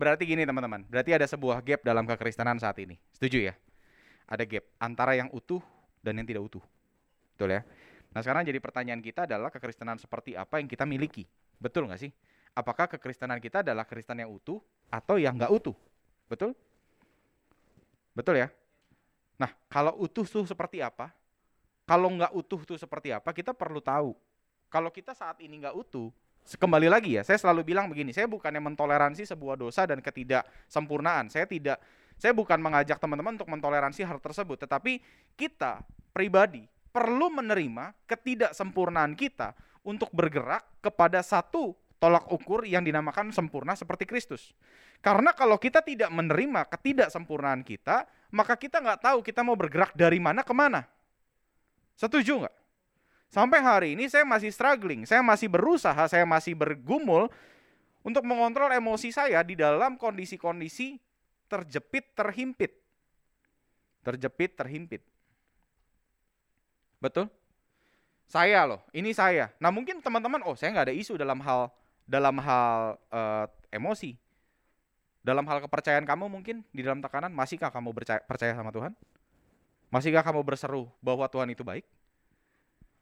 Berarti gini teman-teman, berarti ada sebuah gap dalam kekristenan saat ini. Setuju ya? Ada gap antara yang utuh dan yang tidak utuh. Betul ya? Nah sekarang jadi pertanyaan kita adalah kekristenan seperti apa yang kita miliki. Betul nggak sih? Apakah kekristenan kita adalah Kristen yang utuh atau yang nggak utuh? Betul? Betul ya? Nah kalau utuh tuh seperti apa? Kalau nggak utuh tuh seperti apa? Kita perlu tahu. Kalau kita saat ini nggak utuh, kembali lagi ya, saya selalu bilang begini, saya bukannya mentoleransi sebuah dosa dan ketidaksempurnaan. Saya tidak saya bukan mengajak teman-teman untuk mentoleransi hal tersebut, tetapi kita pribadi perlu menerima ketidaksempurnaan kita untuk bergerak kepada satu tolak ukur yang dinamakan sempurna seperti Kristus. Karena kalau kita tidak menerima ketidaksempurnaan kita, maka kita nggak tahu kita mau bergerak dari mana ke mana. Setuju nggak? Sampai hari ini saya masih struggling, saya masih berusaha, saya masih bergumul untuk mengontrol emosi saya di dalam kondisi-kondisi terjepit, terhimpit. Terjepit, terhimpit. Betul? Saya loh, ini saya. Nah mungkin teman-teman, oh saya nggak ada isu dalam hal dalam hal uh, emosi, dalam hal kepercayaan kamu mungkin di dalam tekanan, masihkah kamu percaya, percaya sama Tuhan? Masihkah kamu berseru bahwa Tuhan itu baik?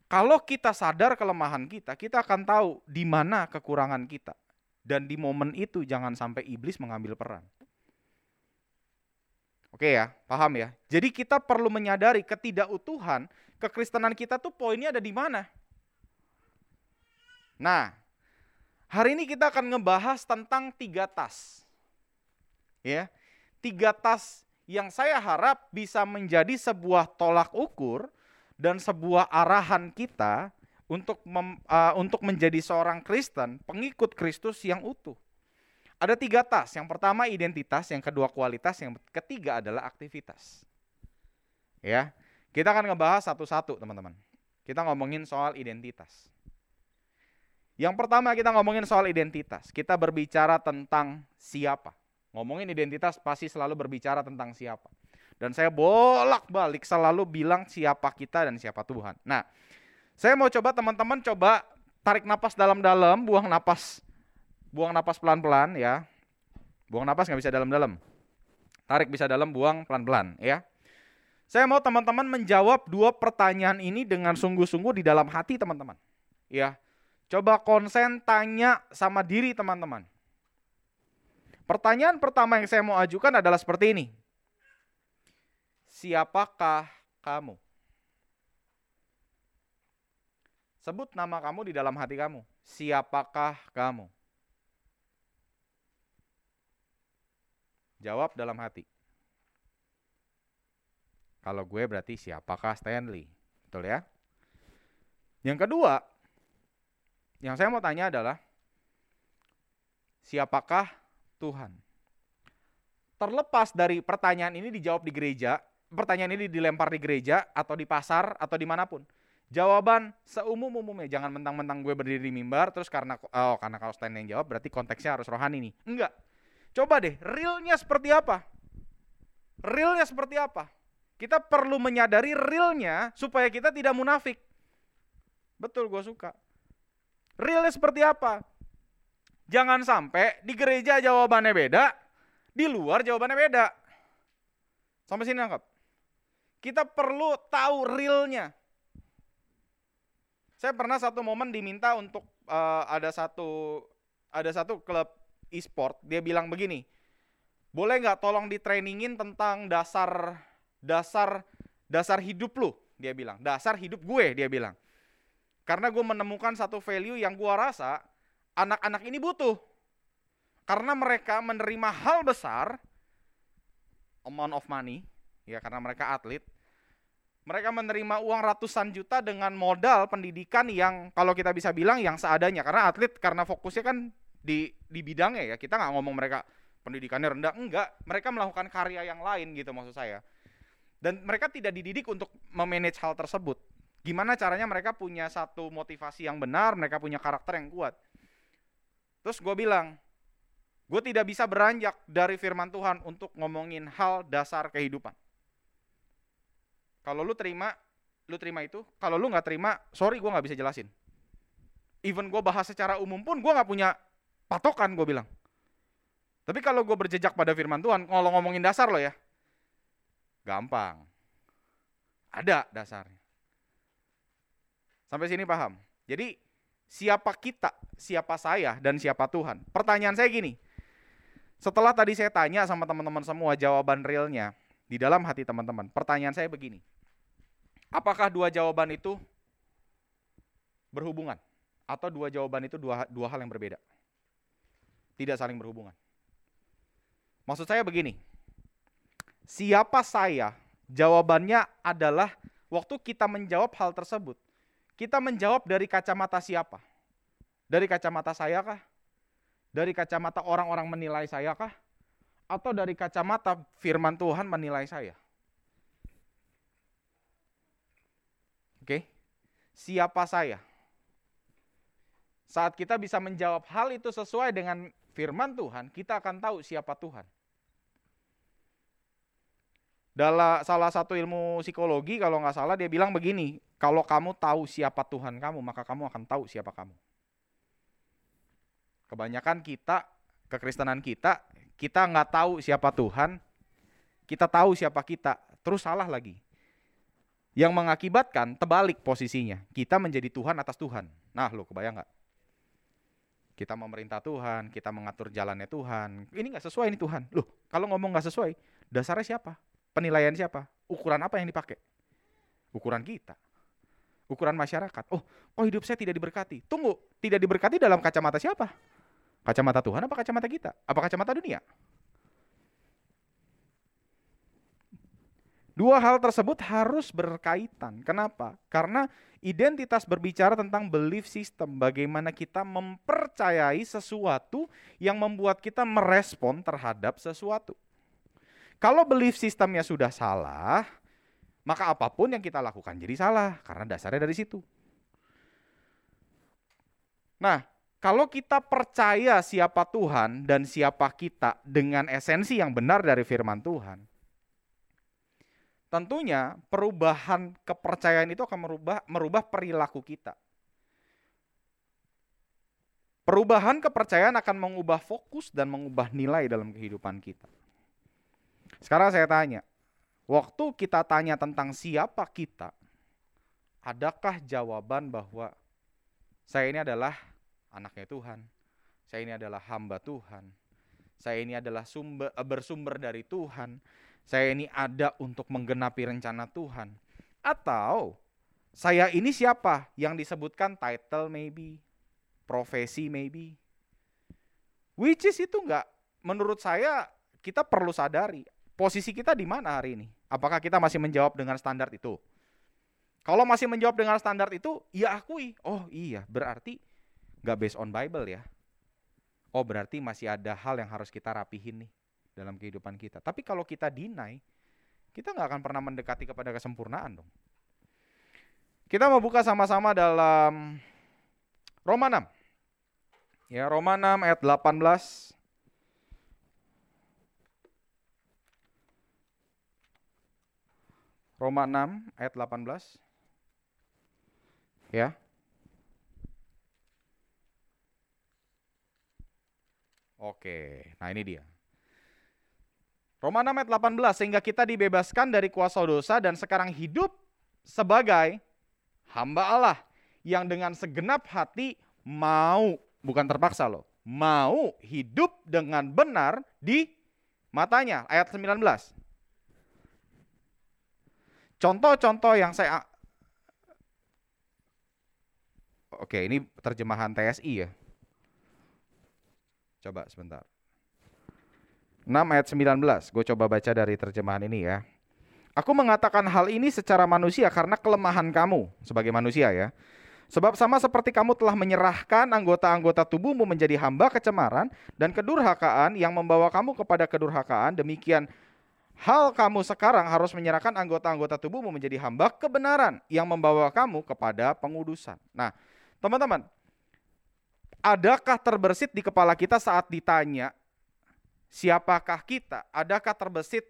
Kalau kita sadar kelemahan kita, kita akan tahu di mana kekurangan kita. Dan di momen itu jangan sampai iblis mengambil peran. Oke ya, paham ya? Jadi kita perlu menyadari ketidakutuhan kekristenan kita tuh poinnya ada di mana. Nah, hari ini kita akan ngebahas tentang tiga tas. Ya, tiga tas yang saya harap bisa menjadi sebuah tolak ukur dan sebuah arahan kita untuk mem, uh, untuk menjadi seorang Kristen, pengikut Kristus yang utuh. Ada tiga tas. Yang pertama identitas, yang kedua kualitas, yang ketiga adalah aktivitas. Ya, kita akan ngebahas satu-satu teman-teman. Kita ngomongin soal identitas. Yang pertama kita ngomongin soal identitas. Kita berbicara tentang siapa. Ngomongin identitas pasti selalu berbicara tentang siapa. Dan saya bolak-balik selalu bilang siapa kita dan siapa Tuhan. Nah, saya mau coba teman-teman coba tarik napas dalam-dalam, buang napas buang napas pelan-pelan ya. Buang napas nggak bisa dalam-dalam. Tarik bisa dalam, buang pelan-pelan ya. Saya mau teman-teman menjawab dua pertanyaan ini dengan sungguh-sungguh di dalam hati teman-teman. Ya. Coba konsen tanya sama diri teman-teman. Pertanyaan pertama yang saya mau ajukan adalah seperti ini siapakah kamu? Sebut nama kamu di dalam hati kamu. Siapakah kamu? Jawab dalam hati. Kalau gue berarti siapakah Stanley? Betul ya? Yang kedua, yang saya mau tanya adalah siapakah Tuhan? Terlepas dari pertanyaan ini dijawab di gereja, pertanyaan ini dilempar di gereja atau di pasar atau di mana pun. Jawaban seumum-umumnya, jangan mentang-mentang gue berdiri di mimbar terus karena oh karena kalau Stan yang jawab berarti konteksnya harus rohani nih. Enggak. Coba deh, realnya seperti apa? Realnya seperti apa? Kita perlu menyadari realnya supaya kita tidak munafik. Betul, gue suka. Realnya seperti apa? Jangan sampai di gereja jawabannya beda, di luar jawabannya beda. Sampai sini nangkap? Kita perlu tahu realnya. Saya pernah satu momen diminta untuk uh, ada satu ada satu klub e-sport, dia bilang begini, boleh nggak tolong ditrainingin tentang dasar dasar dasar hidup lu, dia bilang, dasar hidup gue, dia bilang. Karena gue menemukan satu value yang gue rasa anak-anak ini butuh. Karena mereka menerima hal besar, amount of money, ya karena mereka atlet. Mereka menerima uang ratusan juta dengan modal pendidikan yang kalau kita bisa bilang yang seadanya karena atlet karena fokusnya kan di di bidangnya ya. Kita nggak ngomong mereka pendidikannya rendah, enggak. Mereka melakukan karya yang lain gitu maksud saya. Dan mereka tidak dididik untuk memanage hal tersebut. Gimana caranya mereka punya satu motivasi yang benar, mereka punya karakter yang kuat. Terus gue bilang, gue tidak bisa beranjak dari firman Tuhan untuk ngomongin hal dasar kehidupan. Kalau lu terima, lu terima itu. Kalau lu nggak terima, sorry gue nggak bisa jelasin. Even gue bahas secara umum pun gue nggak punya patokan gue bilang. Tapi kalau gue berjejak pada firman Tuhan, kalau ngomongin dasar lo ya, gampang. Ada dasarnya. Sampai sini paham? Jadi siapa kita, siapa saya, dan siapa Tuhan? Pertanyaan saya gini, setelah tadi saya tanya sama teman-teman semua jawaban realnya di dalam hati teman-teman, pertanyaan saya begini, apakah dua jawaban itu berhubungan? Atau dua jawaban itu dua, dua hal yang berbeda? Tidak saling berhubungan. Maksud saya begini, siapa saya? Jawabannya adalah waktu kita menjawab hal tersebut, kita menjawab dari kacamata siapa? Dari kacamata saya kah? Dari kacamata orang-orang menilai saya kah? Atau dari kacamata firman Tuhan menilai saya? Oke, siapa saya? Saat kita bisa menjawab hal itu sesuai dengan firman Tuhan, kita akan tahu siapa Tuhan dalam salah satu ilmu psikologi kalau nggak salah dia bilang begini, kalau kamu tahu siapa Tuhan kamu, maka kamu akan tahu siapa kamu. Kebanyakan kita, kekristenan kita, kita nggak tahu siapa Tuhan, kita tahu siapa kita, terus salah lagi. Yang mengakibatkan terbalik posisinya, kita menjadi Tuhan atas Tuhan. Nah lo kebayang nggak? Kita memerintah Tuhan, kita mengatur jalannya Tuhan. Ini nggak sesuai ini Tuhan. Loh, kalau ngomong nggak sesuai, dasarnya siapa? Penilaian siapa? Ukuran apa yang dipakai? Ukuran kita. Ukuran masyarakat. Oh, oh hidup saya tidak diberkati. Tunggu, tidak diberkati dalam kacamata siapa? Kacamata Tuhan apa kacamata kita? Apa kacamata dunia? Dua hal tersebut harus berkaitan. Kenapa? Karena identitas berbicara tentang belief system, bagaimana kita mempercayai sesuatu yang membuat kita merespon terhadap sesuatu. Kalau belief sistemnya sudah salah, maka apa pun yang kita lakukan jadi salah karena dasarnya dari situ. Nah, kalau kita percaya siapa Tuhan dan siapa kita dengan esensi yang benar dari firman Tuhan, tentunya perubahan kepercayaan itu akan merubah merubah perilaku kita. Perubahan kepercayaan akan mengubah fokus dan mengubah nilai dalam kehidupan kita. Sekarang saya tanya, waktu kita tanya tentang siapa kita, adakah jawaban bahwa saya ini adalah anaknya Tuhan, saya ini adalah hamba Tuhan, saya ini adalah sumber eh, bersumber dari Tuhan, saya ini ada untuk menggenapi rencana Tuhan, atau saya ini siapa yang disebutkan title maybe, profesi maybe, which is itu enggak menurut saya kita perlu sadari posisi kita di mana hari ini? Apakah kita masih menjawab dengan standar itu? Kalau masih menjawab dengan standar itu, ya akui. Oh iya, berarti nggak based on Bible ya. Oh berarti masih ada hal yang harus kita rapihin nih dalam kehidupan kita. Tapi kalau kita deny, kita nggak akan pernah mendekati kepada kesempurnaan dong. Kita mau buka sama-sama dalam Roma 6. Ya, Roma 6 ayat 18 Roma 6 ayat 18. Ya. Oke, nah ini dia. Roma 6 ayat 18 sehingga kita dibebaskan dari kuasa dosa dan sekarang hidup sebagai hamba Allah yang dengan segenap hati mau bukan terpaksa loh, mau hidup dengan benar di matanya. Ayat 19. Contoh-contoh yang saya Oke, ini terjemahan TSI ya. Coba sebentar. 6 ayat 19, gue coba baca dari terjemahan ini ya. Aku mengatakan hal ini secara manusia karena kelemahan kamu sebagai manusia ya. Sebab sama seperti kamu telah menyerahkan anggota-anggota tubuhmu menjadi hamba kecemaran dan kedurhakaan yang membawa kamu kepada kedurhakaan, demikian hal kamu sekarang harus menyerahkan anggota-anggota tubuhmu menjadi hamba kebenaran yang membawa kamu kepada pengudusan. Nah, teman-teman, adakah terbersit di kepala kita saat ditanya siapakah kita? Adakah terbesit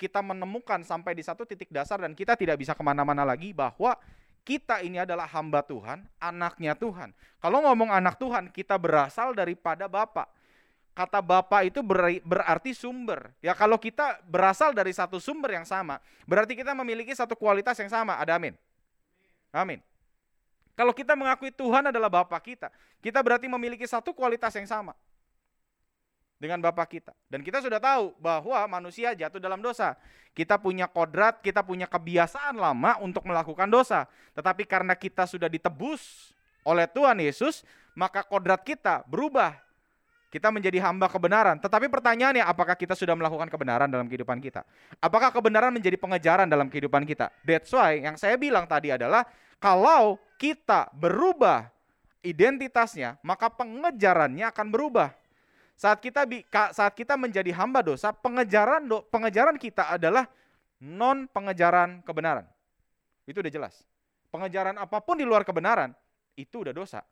kita menemukan sampai di satu titik dasar dan kita tidak bisa ke mana-mana lagi bahwa kita ini adalah hamba Tuhan, anaknya Tuhan. Kalau ngomong anak Tuhan, kita berasal daripada Bapak. Kata Bapak itu berarti sumber. Ya kalau kita berasal dari satu sumber yang sama, berarti kita memiliki satu kualitas yang sama. Ada amin? Amin. Kalau kita mengakui Tuhan adalah Bapak kita, kita berarti memiliki satu kualitas yang sama dengan Bapak kita. Dan kita sudah tahu bahwa manusia jatuh dalam dosa. Kita punya kodrat, kita punya kebiasaan lama untuk melakukan dosa. Tetapi karena kita sudah ditebus oleh Tuhan Yesus, maka kodrat kita berubah. Kita menjadi hamba kebenaran. Tetapi pertanyaannya, apakah kita sudah melakukan kebenaran dalam kehidupan kita? Apakah kebenaran menjadi pengejaran dalam kehidupan kita? That's why yang saya bilang tadi adalah, kalau kita berubah identitasnya, maka pengejarannya akan berubah. Saat kita saat kita menjadi hamba dosa, pengejaran do, pengejaran kita adalah non pengejaran kebenaran. Itu udah jelas. Pengejaran apa pun di luar kebenaran itu udah dosa.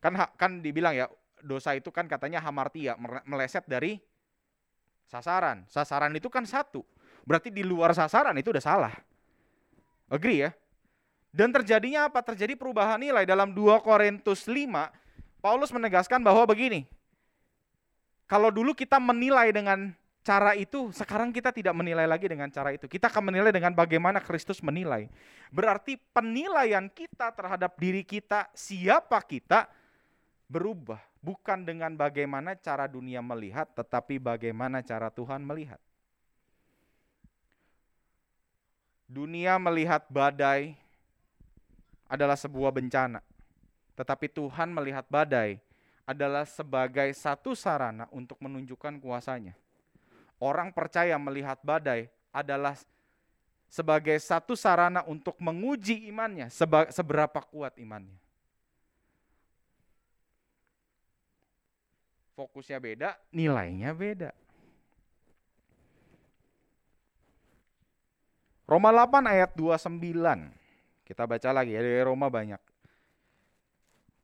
Kan kan dibilang ya, dosa itu kan katanya hamartia, meleset dari sasaran. Sasaran itu kan satu. Berarti di luar sasaran itu udah salah. Agree ya? Dan terjadinya apa? Terjadi perubahan nilai dalam 2 Korintus 5 Paulus menegaskan bahwa begini, kalau dulu kita menilai dengan cara itu, sekarang kita tidak menilai lagi dengan cara itu. Kita akan menilai dengan bagaimana Kristus menilai. Berarti penilaian kita terhadap diri kita, siapa kita, berubah. Bukan dengan bagaimana cara dunia melihat, tetapi bagaimana cara Tuhan melihat. Dunia melihat badai adalah sebuah bencana. Tetapi Tuhan melihat badai adalah sebagai satu sarana untuk menunjukkan kuasanya. Orang percaya melihat badai adalah sebagai satu sarana untuk menguji imannya, seberapa kuat imannya. Fokusnya beda, nilainya beda. Roma 8 ayat 29. Kita baca lagi ya, dari Roma banyak.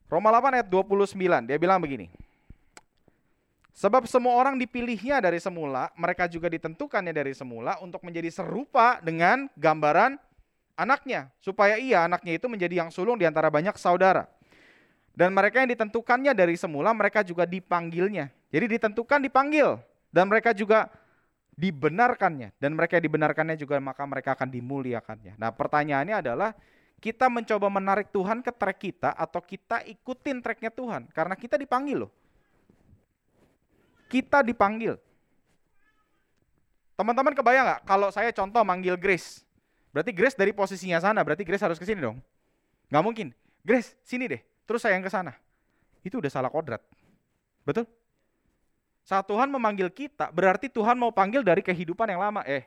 Roma 8 ayat 29, dia bilang begini. Sebab semua orang dipilihnya dari semula, mereka juga ditentukannya dari semula untuk menjadi serupa dengan gambaran anaknya. Supaya ia, anaknya itu menjadi yang sulung di antara banyak saudara. Dan mereka yang ditentukannya dari semula, mereka juga dipanggilnya. Jadi ditentukan dipanggil. Dan mereka juga dibenarkannya. Dan mereka dibenarkannya juga maka mereka akan dimuliakannya. Nah pertanyaannya adalah, kita mencoba menarik Tuhan ke trek kita atau kita ikutin treknya Tuhan karena kita dipanggil loh. Kita dipanggil. Teman-teman kebayang nggak kalau saya contoh manggil Grace, berarti Grace dari posisinya sana, berarti Grace harus ke sini dong. Nggak mungkin. Grace, sini deh. Terus saya yang ke sana. Itu udah salah kodrat. Betul? Saat Tuhan memanggil kita, berarti Tuhan mau panggil dari kehidupan yang lama. Eh,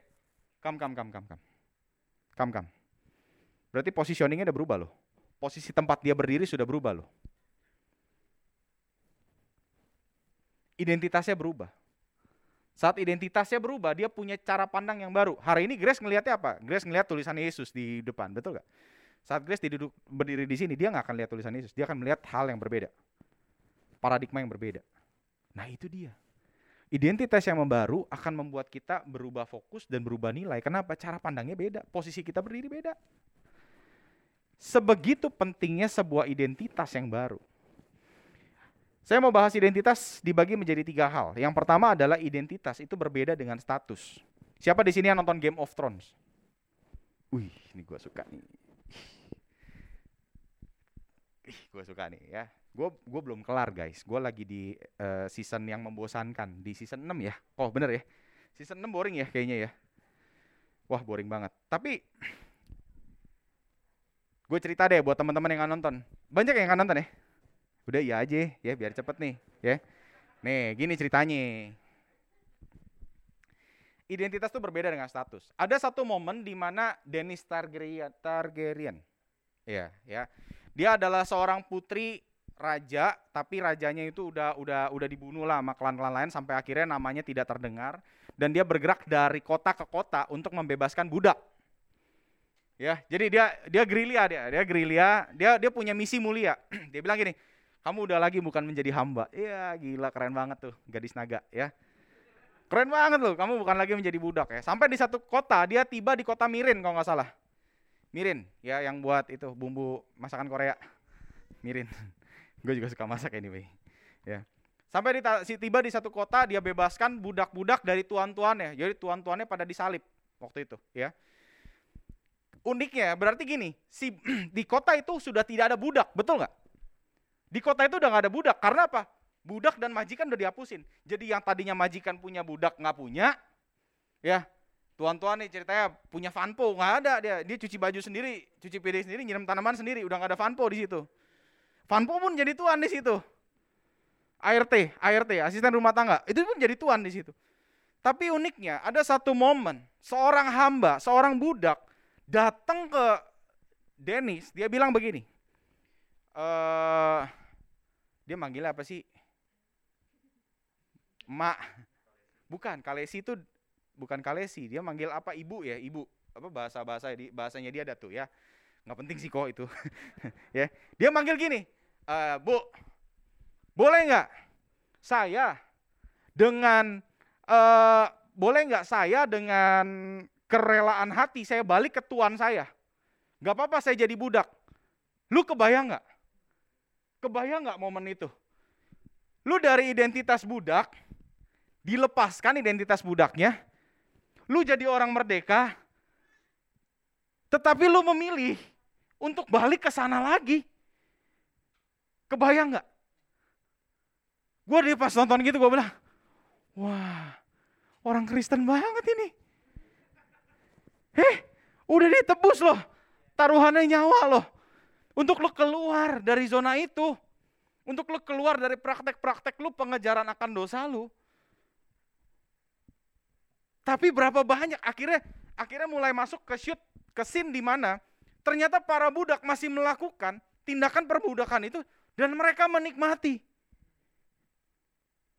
kam kam kam kam kam. Kam kam. Berarti positioningnya udah berubah loh. Posisi tempat dia berdiri sudah berubah loh. Identitasnya berubah. Saat identitasnya berubah, dia punya cara pandang yang baru. Hari ini Grace ngelihatnya apa? Grace ngelihat tulisan Yesus di depan, betul gak? Saat Grace diduduk, berdiri di sini, dia nggak akan lihat tulisan Yesus. Dia akan melihat hal yang berbeda. Paradigma yang berbeda. Nah itu dia. Identitas yang membaru akan membuat kita berubah fokus dan berubah nilai. Kenapa? Cara pandangnya beda. Posisi kita berdiri beda. Sebegitu pentingnya sebuah identitas yang baru. Saya mau bahas identitas dibagi menjadi tiga hal. Yang pertama adalah identitas itu berbeda dengan status. Siapa di sini yang nonton Game of Thrones? Wih, ini gue suka nih. Ih, gue suka nih ya. Gue gue belum kelar guys. Gue lagi di uh, season yang membosankan di season 6 ya. Oh bener ya. Season 6 boring ya kayaknya ya. Wah boring banget. Tapi Gue cerita deh buat teman-teman yang nonton. Banyak yang nonton ya? Udah iya aja ya biar cepet nih ya. Nih gini ceritanya. identitas itu berbeda dengan status. Ada satu momen di mana Dennis Targaryen, Targaryen, ya, ya, dia adalah seorang putri raja, tapi rajanya itu udah udah udah dibunuh lah sama klan-klan lain sampai akhirnya namanya tidak terdengar dan dia bergerak dari kota ke kota untuk membebaskan budak. Ya, jadi dia dia gerilya dia, dia gerilya, dia dia punya misi mulia. dia bilang gini, kamu udah lagi bukan menjadi hamba. Iya, gila keren banget tuh gadis naga ya. Keren banget loh, kamu bukan lagi menjadi budak ya. Sampai di satu kota, dia tiba di kota Mirin kalau nggak salah. Mirin, ya yang buat itu bumbu masakan Korea. Mirin. Gue juga suka masak anyway. Ya. Sampai di, tiba di satu kota, dia bebaskan budak-budak dari tuan-tuannya. Jadi tuan-tuannya pada disalib waktu itu, ya. Uniknya berarti gini, si di kota itu sudah tidak ada budak, betul nggak? Di kota itu udah nggak ada budak, karena apa? budak dan majikan udah dihapusin. Jadi yang tadinya majikan punya budak nggak punya, ya tuan-tuan nih ceritanya punya fanpo nggak ada dia, dia cuci baju sendiri, cuci piring sendiri, nyiram tanaman sendiri, udah nggak ada fanpo di situ. Fanpo pun jadi tuan di situ. ART, ART, asisten rumah tangga, itu pun jadi tuan di situ. Tapi uniknya ada satu momen seorang hamba, seorang budak datang ke Dennis, dia bilang begini, uh, dia manggilnya apa sih? mak. Bukan kalesi itu bukan kalesi. Dia manggil apa? Ibu ya ibu. Apa bahasa bahasa di bahasanya dia ada tuh ya. Nggak penting sih kok itu. Ya. Dia manggil gini e, bu boleh nggak saya dengan uh, boleh nggak saya dengan kerelaan hati saya balik ke tuan saya? Nggak apa-apa saya jadi budak. Lu kebayang nggak? Kebayang nggak momen itu? Lu dari identitas budak dilepaskan identitas budaknya, lu jadi orang merdeka, tetapi lu memilih untuk balik ke sana lagi. Kebayang nggak? Gue di pas nonton gitu gue bilang, wah orang Kristen banget ini. Eh, udah ditebus loh, taruhannya nyawa loh. Untuk lo keluar dari zona itu, untuk lo keluar dari praktek-praktek lu pengejaran akan dosa lu, tapi berapa banyak akhirnya akhirnya mulai masuk ke shoot ke scene di mana ternyata para budak masih melakukan tindakan perbudakan itu dan mereka menikmati.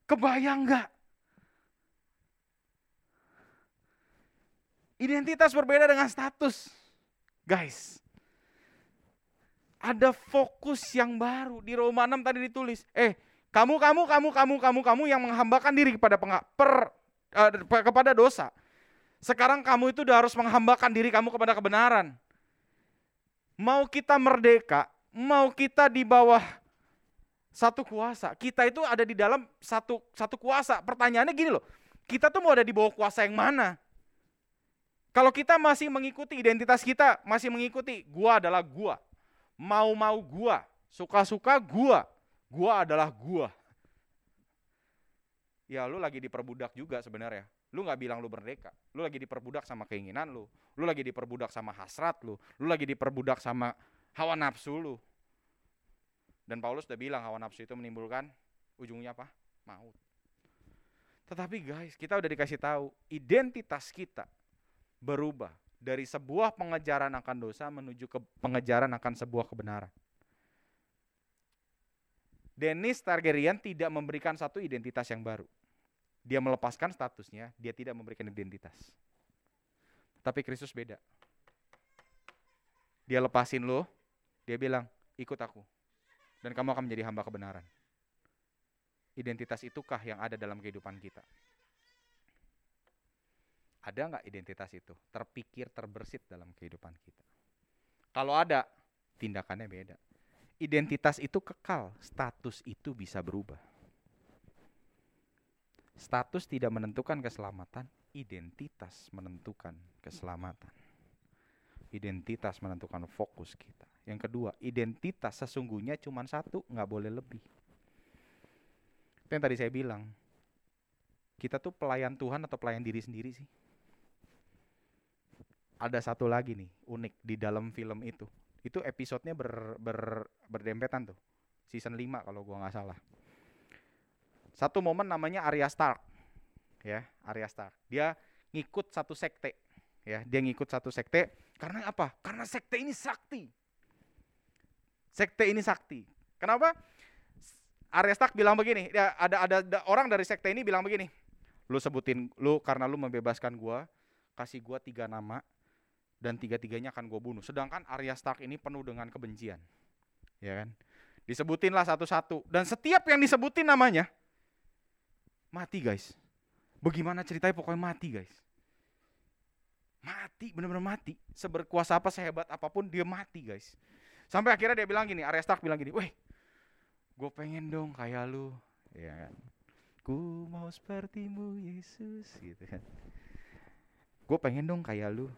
Kebayang nggak? Identitas berbeda dengan status. Guys, ada fokus yang baru di Roma 6 tadi ditulis. Eh, kamu kamu kamu kamu kamu kamu yang menghambakan diri kepada per uh, kepada dosa. Sekarang kamu itu udah harus menghambakan diri kamu kepada kebenaran. Mau kita merdeka, mau kita di bawah satu kuasa. Kita itu ada di dalam satu satu kuasa. Pertanyaannya gini loh, kita tuh mau ada di bawah kuasa yang mana? Kalau kita masih mengikuti identitas kita, masih mengikuti gua adalah gua. Mau-mau gua, suka-suka gua. Gua adalah gua ya lu lagi diperbudak juga sebenarnya. Lu nggak bilang lu merdeka, lu lagi diperbudak sama keinginan lu, lu lagi diperbudak sama hasrat lu, lu lagi diperbudak sama hawa nafsu lu. Dan Paulus udah bilang hawa nafsu itu menimbulkan ujungnya apa? Maut. Tetapi guys, kita udah dikasih tahu identitas kita berubah dari sebuah pengejaran akan dosa menuju ke pengejaran akan sebuah kebenaran. Dennis Targaryen tidak memberikan satu identitas yang baru. Dia melepaskan statusnya, dia tidak memberikan identitas. Tapi Kristus beda. Dia lepasin lo, dia bilang, ikut aku. Dan kamu akan menjadi hamba kebenaran. Identitas itukah yang ada dalam kehidupan kita? Ada nggak identitas itu? Terpikir, terbersit dalam kehidupan kita. Kalau ada, tindakannya beda identitas itu kekal, status itu bisa berubah. Status tidak menentukan keselamatan, identitas menentukan keselamatan. Identitas menentukan fokus kita. Yang kedua, identitas sesungguhnya cuma satu, nggak boleh lebih. Itu yang tadi saya bilang. Kita tuh pelayan Tuhan atau pelayan diri sendiri sih? Ada satu lagi nih, unik di dalam film itu itu episodenya ber, ber, berdempetan tuh season 5 kalau gua nggak salah satu momen namanya Arya Stark ya Arya Stark dia ngikut satu sekte. Ya, dia ngikut satu sekte karena apa? Karena sekte ini sakti. Sekte ini sakti. Kenapa? Arya Stark bilang begini, ya ada, ada ada orang dari sekte ini bilang begini. Lu sebutin lu karena lu membebaskan gua, kasih gua tiga nama dan tiga-tiganya akan gue bunuh. Sedangkan Arya Stark ini penuh dengan kebencian. Ya kan? Disebutinlah satu-satu dan setiap yang disebutin namanya mati, guys. Bagaimana ceritanya pokoknya mati, guys. Mati, benar-benar mati. Seberkuasa apa, sehebat apa pun dia mati, guys. Sampai akhirnya dia bilang gini, Arya bilang gini, "Weh, gue pengen dong kayak lu." Ya kan? Ku mau sepertimu Yesus gitu kan. Gue pengen dong kayak lu.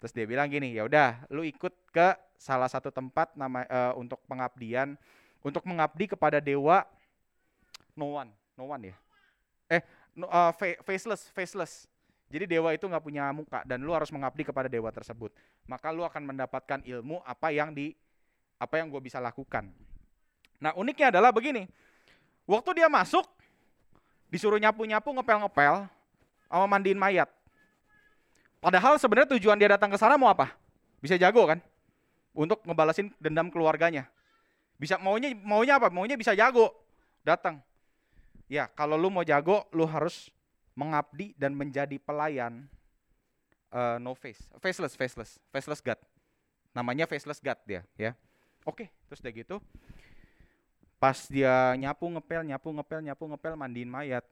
Terus dia bilang gini, ya udah, lu ikut ke salah satu tempat nama uh, untuk pengabdian, untuk mengabdi kepada dewa no one, no one ya. Eh, no, uh, faceless, faceless. Jadi dewa itu nggak punya muka dan lu harus mengabdi kepada dewa tersebut. Maka lu akan mendapatkan ilmu apa yang di apa yang gue bisa lakukan. Nah uniknya adalah begini, waktu dia masuk disuruh nyapu-nyapu ngepel-ngepel sama mandiin mayat. Padahal sebenarnya tujuan dia datang ke sana mau apa? Bisa jago kan? Untuk ngebalasin dendam keluarganya. Bisa maunya maunya apa? Maunya bisa jago. Datang. Ya, kalau lu mau jago, lu harus mengabdi dan menjadi pelayan uh, no face, faceless, faceless, faceless God. Namanya faceless God dia, ya. Oke, terus udah gitu. Pas dia nyapu ngepel, nyapu ngepel, nyapu ngepel, mandiin mayat.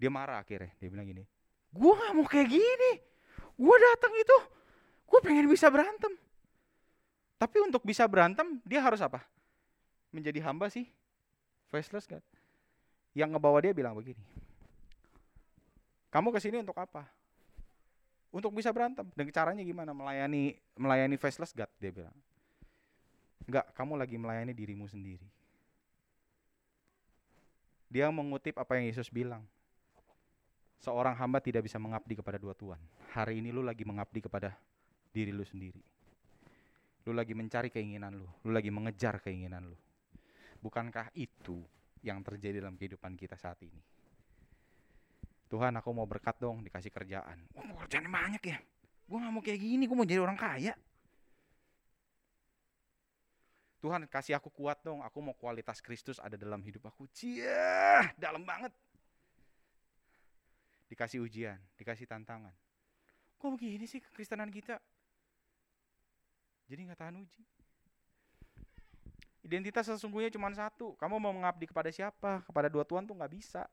Dia marah akhirnya, dia bilang gini, Gue gak mau kayak gini. Gue datang itu, gue pengen bisa berantem. Tapi untuk bisa berantem, dia harus apa? Menjadi hamba sih. Faceless kan? Yang ngebawa dia bilang begini. Kamu ke sini untuk apa? Untuk bisa berantem. Dan caranya gimana? Melayani melayani faceless God, dia bilang. Enggak, kamu lagi melayani dirimu sendiri. Dia mengutip apa yang Yesus bilang seorang hamba tidak bisa mengabdi kepada dua tuan. Hari ini lu lagi mengabdi kepada diri lu sendiri. Lu lagi mencari keinginan lu, lu lagi mengejar keinginan lu. Bukankah itu yang terjadi dalam kehidupan kita saat ini? Tuhan aku mau berkat dong dikasih kerjaan. Mau kerjaan banyak ya. Gue gak mau kayak gini, gue mau jadi orang kaya. Tuhan kasih aku kuat dong, aku mau kualitas Kristus ada dalam hidup aku. Cia, dalam banget dikasih ujian, dikasih tantangan. Kok begini sih kekristenan kita? Jadi nggak tahan uji. Identitas sesungguhnya cuma satu. Kamu mau mengabdi kepada siapa? Kepada dua Tuhan tuh nggak bisa.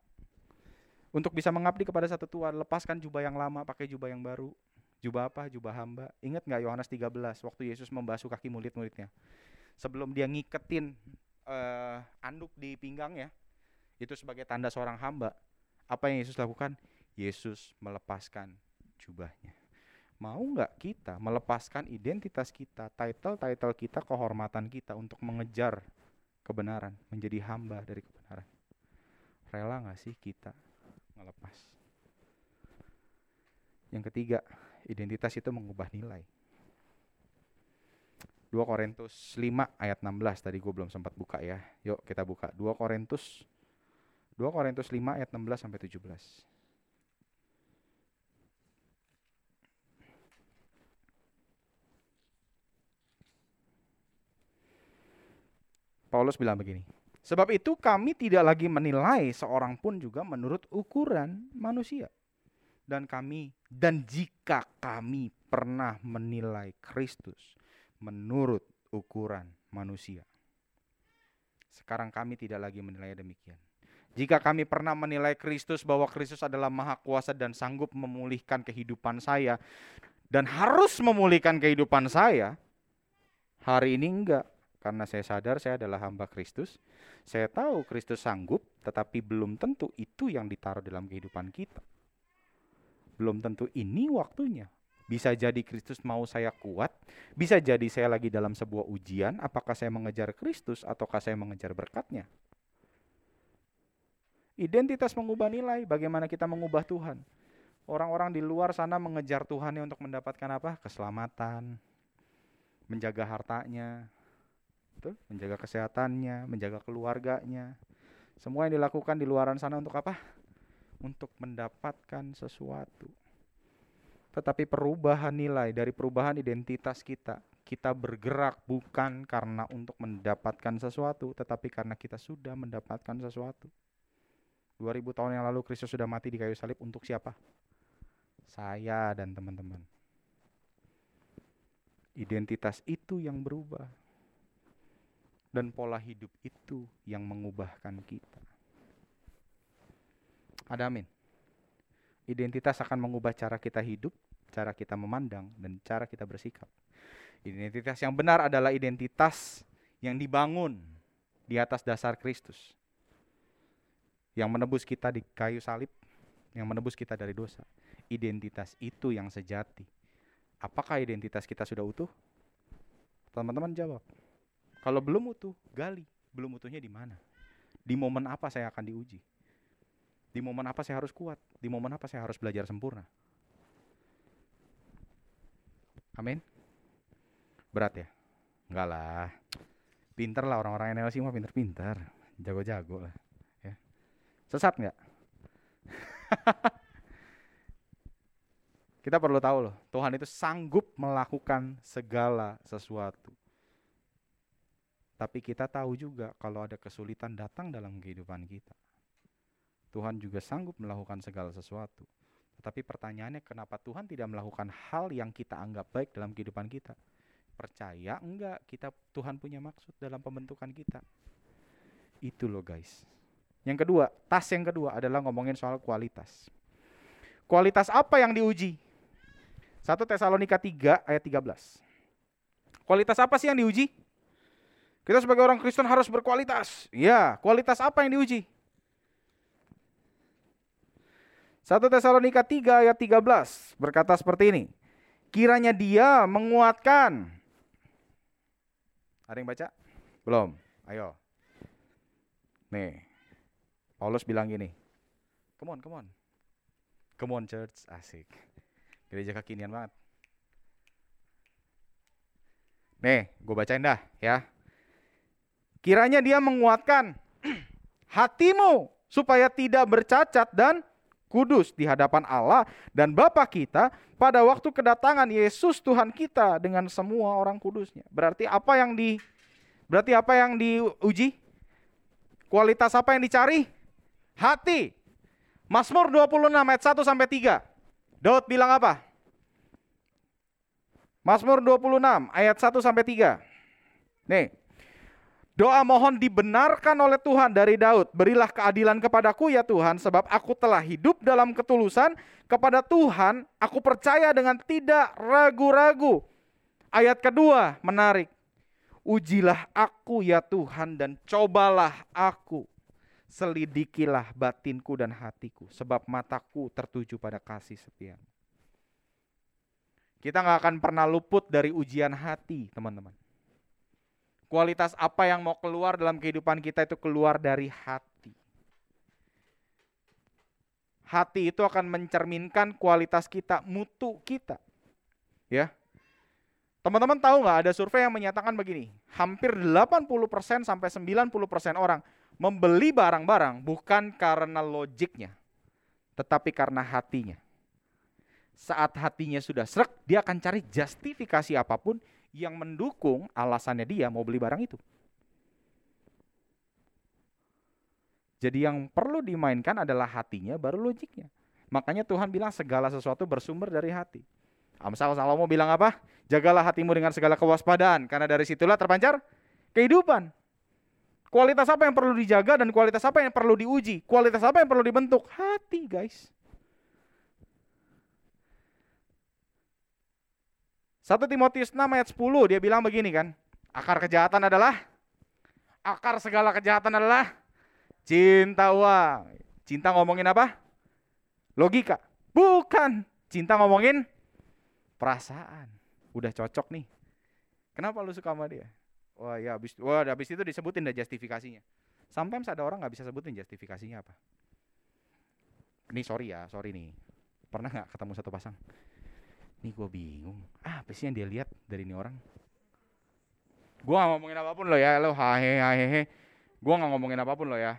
Untuk bisa mengabdi kepada satu Tuhan, lepaskan jubah yang lama, pakai jubah yang baru. Jubah apa? Jubah hamba. Ingat nggak Yohanes 13 waktu Yesus membasuh kaki murid-muridnya? Sebelum dia ngiketin uh, anduk di pinggangnya, itu sebagai tanda seorang hamba. Apa yang Yesus lakukan? Yesus melepaskan jubahnya. Mau nggak kita melepaskan identitas kita, title-title kita, kehormatan kita untuk mengejar kebenaran, menjadi hamba dari kebenaran? Rela nggak sih kita melepas? Yang ketiga, identitas itu mengubah nilai. 2 Korintus 5 ayat 16 tadi gue belum sempat buka ya. Yuk kita buka 2 Korintus 2 Korintus 5 ayat 16 sampai 17. Paulus bilang begini, sebab itu kami tidak lagi menilai seorang pun juga menurut ukuran manusia. Dan kami dan jika kami pernah menilai Kristus menurut ukuran manusia. Sekarang kami tidak lagi menilai demikian. Jika kami pernah menilai Kristus bahwa Kristus adalah maha kuasa dan sanggup memulihkan kehidupan saya dan harus memulihkan kehidupan saya, hari ini enggak karena saya sadar saya adalah hamba Kristus. Saya tahu Kristus sanggup, tetapi belum tentu itu yang ditaruh dalam kehidupan kita. Belum tentu ini waktunya. Bisa jadi Kristus mau saya kuat, bisa jadi saya lagi dalam sebuah ujian, apakah saya mengejar Kristus ataukah saya mengejar berkatnya. Identitas mengubah nilai, bagaimana kita mengubah Tuhan. Orang-orang di luar sana mengejar Tuhannya untuk mendapatkan apa? Keselamatan, menjaga hartanya, Betul? Menjaga kesehatannya, menjaga keluarganya. Semua yang dilakukan di luaran sana untuk apa? untuk mendapatkan sesuatu. Tetapi perubahan nilai dari perubahan identitas kita, kita bergerak bukan karena untuk mendapatkan sesuatu, tetapi karena kita sudah mendapatkan sesuatu. 2000 tahun yang lalu Kristus sudah mati di kayu salib untuk siapa? Saya dan teman-teman. Identitas itu yang berubah. Dan pola hidup itu yang mengubahkan kita. Ada amin. Identitas akan mengubah cara kita hidup, cara kita memandang, dan cara kita bersikap. Identitas yang benar adalah identitas yang dibangun di atas dasar Kristus yang menebus kita di kayu salib, yang menebus kita dari dosa. Identitas itu yang sejati. Apakah identitas kita sudah utuh? Teman-teman jawab. Kalau belum utuh, gali. Belum utuhnya di mana? Di momen apa saya akan diuji? Di momen apa saya harus kuat? Di momen apa saya harus belajar sempurna? Amin. Berat ya? Enggak lah. Pinter lah orang-orang NLC mah pinter-pinter. Jago-jago lah. Sesat nggak? Kita perlu tahu loh, Tuhan itu sanggup melakukan segala sesuatu. Tapi kita tahu juga kalau ada kesulitan datang dalam kehidupan kita. Tuhan juga sanggup melakukan segala sesuatu. Tetapi pertanyaannya kenapa Tuhan tidak melakukan hal yang kita anggap baik dalam kehidupan kita? Percaya enggak kita Tuhan punya maksud dalam pembentukan kita? Itu loh guys. Yang kedua, tas yang kedua adalah ngomongin soal kualitas. Kualitas apa yang diuji? 1 Tesalonika 3 ayat 13. Kualitas apa sih yang diuji? Kita sebagai orang Kristen harus berkualitas. Ya, kualitas apa yang diuji? 1 Tesalonika 3 ayat 13 berkata seperti ini. Kiranya dia menguatkan. Ada yang baca? Belum? Ayo. Nih, Paulus bilang gini, come on, come on. Come on church, asik. Gereja kekinian banget. Nih, gue bacain dah ya. Kiranya dia menguatkan hatimu supaya tidak bercacat dan kudus di hadapan Allah dan Bapa kita pada waktu kedatangan Yesus Tuhan kita dengan semua orang kudusnya. Berarti apa yang di berarti apa yang diuji? Kualitas apa yang dicari? hati. Mazmur 26 ayat 1 sampai 3. Daud bilang apa? Mazmur 26 ayat 1 sampai 3. Nih. Doa mohon dibenarkan oleh Tuhan dari Daud. Berilah keadilan kepadaku ya Tuhan, sebab aku telah hidup dalam ketulusan. Kepada Tuhan aku percaya dengan tidak ragu-ragu. Ayat kedua menarik. Ujilah aku ya Tuhan dan cobalah aku selidikilah batinku dan hatiku, sebab mataku tertuju pada kasih setia. Kita nggak akan pernah luput dari ujian hati, teman-teman. Kualitas apa yang mau keluar dalam kehidupan kita itu keluar dari hati. Hati itu akan mencerminkan kualitas kita, mutu kita. Ya. Teman-teman tahu nggak ada survei yang menyatakan begini, hampir 80% sampai 90% orang membeli barang-barang bukan karena logiknya, tetapi karena hatinya. Saat hatinya sudah serak, dia akan cari justifikasi apa pun yang mendukung alasannya dia mau beli barang itu. Jadi yang perlu dimainkan adalah hatinya baru logiknya. Makanya Tuhan bilang segala sesuatu bersumber dari hati. Amsal Salomo bilang apa? Jagalah hatimu dengan segala kewaspadaan karena dari situlah terpancar kehidupan. Kualitas apa yang perlu dijaga dan kualitas apa yang perlu diuji? Kualitas apa yang perlu dibentuk? Hati, guys. 1 Timotius 6 ayat 10 dia bilang begini kan. Akar kejahatan adalah akar segala kejahatan adalah cinta uang. Cinta ngomongin apa? Logika. Bukan. Cinta ngomongin perasaan. Udah cocok nih. Kenapa lu suka sama dia? Wah ya habis wah habis itu disebutin dah justifikasinya. Sometimes ada orang nggak bisa sebutin justifikasinya apa. Ini sorry ya, sorry nih. Pernah nggak ketemu satu pasang? Nih gue bingung. Ah, apa sih yang dia lihat dari ini orang? Gue gak ngomongin apa pun lo ya, lo hahe hahe. Gue gak ngomongin apa pun lo ya.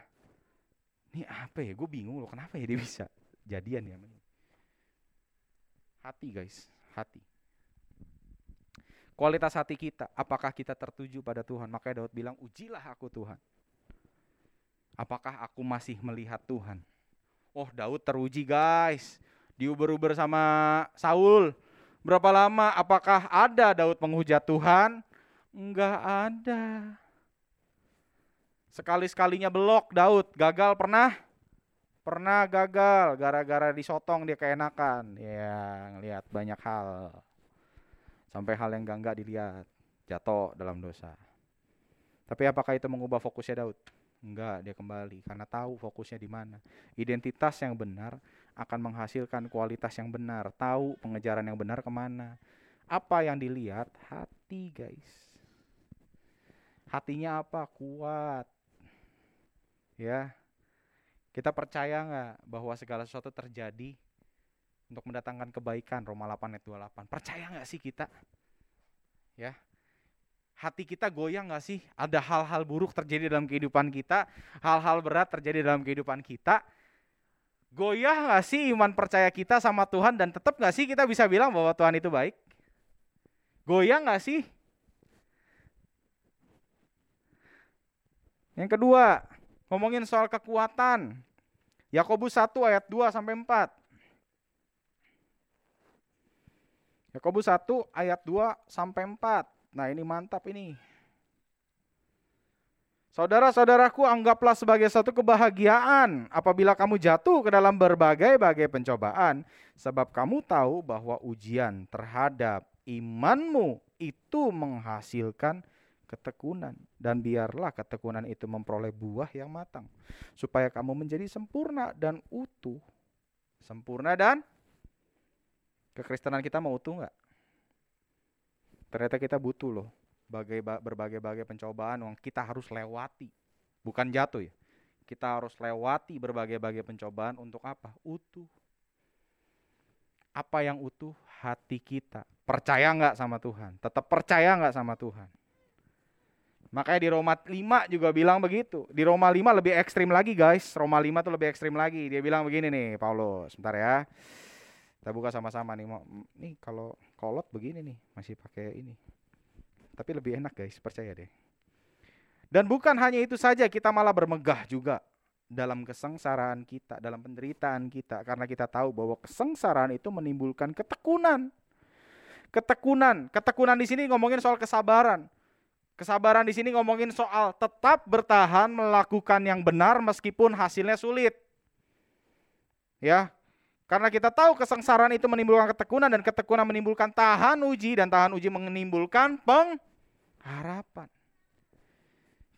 Ini apa ya? Gue bingung loh, kenapa ya dia bisa jadian ya? Hati guys, hati. Kualitas hati kita, apakah kita tertuju pada Tuhan? Makanya Daud bilang, ujilah aku Tuhan. Apakah aku masih melihat Tuhan? Oh Daud teruji guys, diuber-uber sama Saul. Berapa lama? Apakah ada Daud menghujat Tuhan? Enggak ada. Sekali-sekalinya belok Daud, gagal pernah? Pernah gagal, gara-gara disotong dia keenakan. Ya, ngelihat banyak hal. Sampai hal yang enggak, enggak dilihat, jatuh dalam dosa. Tapi apakah itu mengubah fokusnya Daud? Enggak, dia kembali karena tahu fokusnya di mana. Identitas yang benar akan menghasilkan kualitas yang benar, tahu pengejaran yang benar ke mana. Apa yang dilihat? Hati, guys. Hatinya apa? Kuat. Ya, kita percaya nggak bahwa segala sesuatu terjadi untuk mendatangkan kebaikan Roma 8 ayat 28. Percaya nggak sih kita? Ya. Hati kita goyang nggak sih? Ada hal-hal buruk terjadi dalam kehidupan kita, hal-hal berat terjadi dalam kehidupan kita. Goyah nggak sih iman percaya kita sama Tuhan dan tetap nggak sih kita bisa bilang bahwa Tuhan itu baik? Goyang nggak sih? Yang kedua, Ngomongin soal kekuatan. Yakobus 1 ayat 2 sampai 4. Yakobus 1 ayat 2 sampai 4. Nah, ini mantap ini. Saudara-saudaraku, anggaplah sebagai satu kebahagiaan apabila kamu jatuh ke dalam berbagai-bagai pencobaan, sebab kamu tahu bahwa ujian terhadap imanmu itu menghasilkan ketekunan. Dan biarlah ketekunan itu memperoleh buah yang matang supaya kamu menjadi sempurna dan utuh. Sempurna dan kekristenan kita mau utuh nggak? Ternyata kita butuh loh bagai berbagai-bagai pencobaan yang kita harus lewati bukan jatuh ya kita harus lewati berbagai-bagai pencobaan untuk apa utuh apa yang utuh hati kita percaya nggak sama Tuhan tetap percaya nggak sama Tuhan Makanya di Roma 5 juga bilang begitu. Di Roma 5 lebih ekstrim lagi guys. Roma 5 tuh lebih ekstrim lagi. Dia bilang begini nih Paulus. Sebentar ya. Kita buka sama-sama nih. Nih kalau kolot begini nih. Masih pakai ini. Tapi lebih enak guys. Percaya deh. Dan bukan hanya itu saja. Kita malah bermegah juga. Dalam kesengsaraan kita. Dalam penderitaan kita. Karena kita tahu bahwa kesengsaraan itu menimbulkan ketekunan. Ketekunan. Ketekunan di sini ngomongin soal kesabaran Kesabaran di sini ngomongin soal tetap bertahan melakukan yang benar meskipun hasilnya sulit. Ya. Karena kita tahu kesengsaraan itu menimbulkan ketekunan dan ketekunan menimbulkan tahan uji dan tahan uji menimbulkan pengharapan.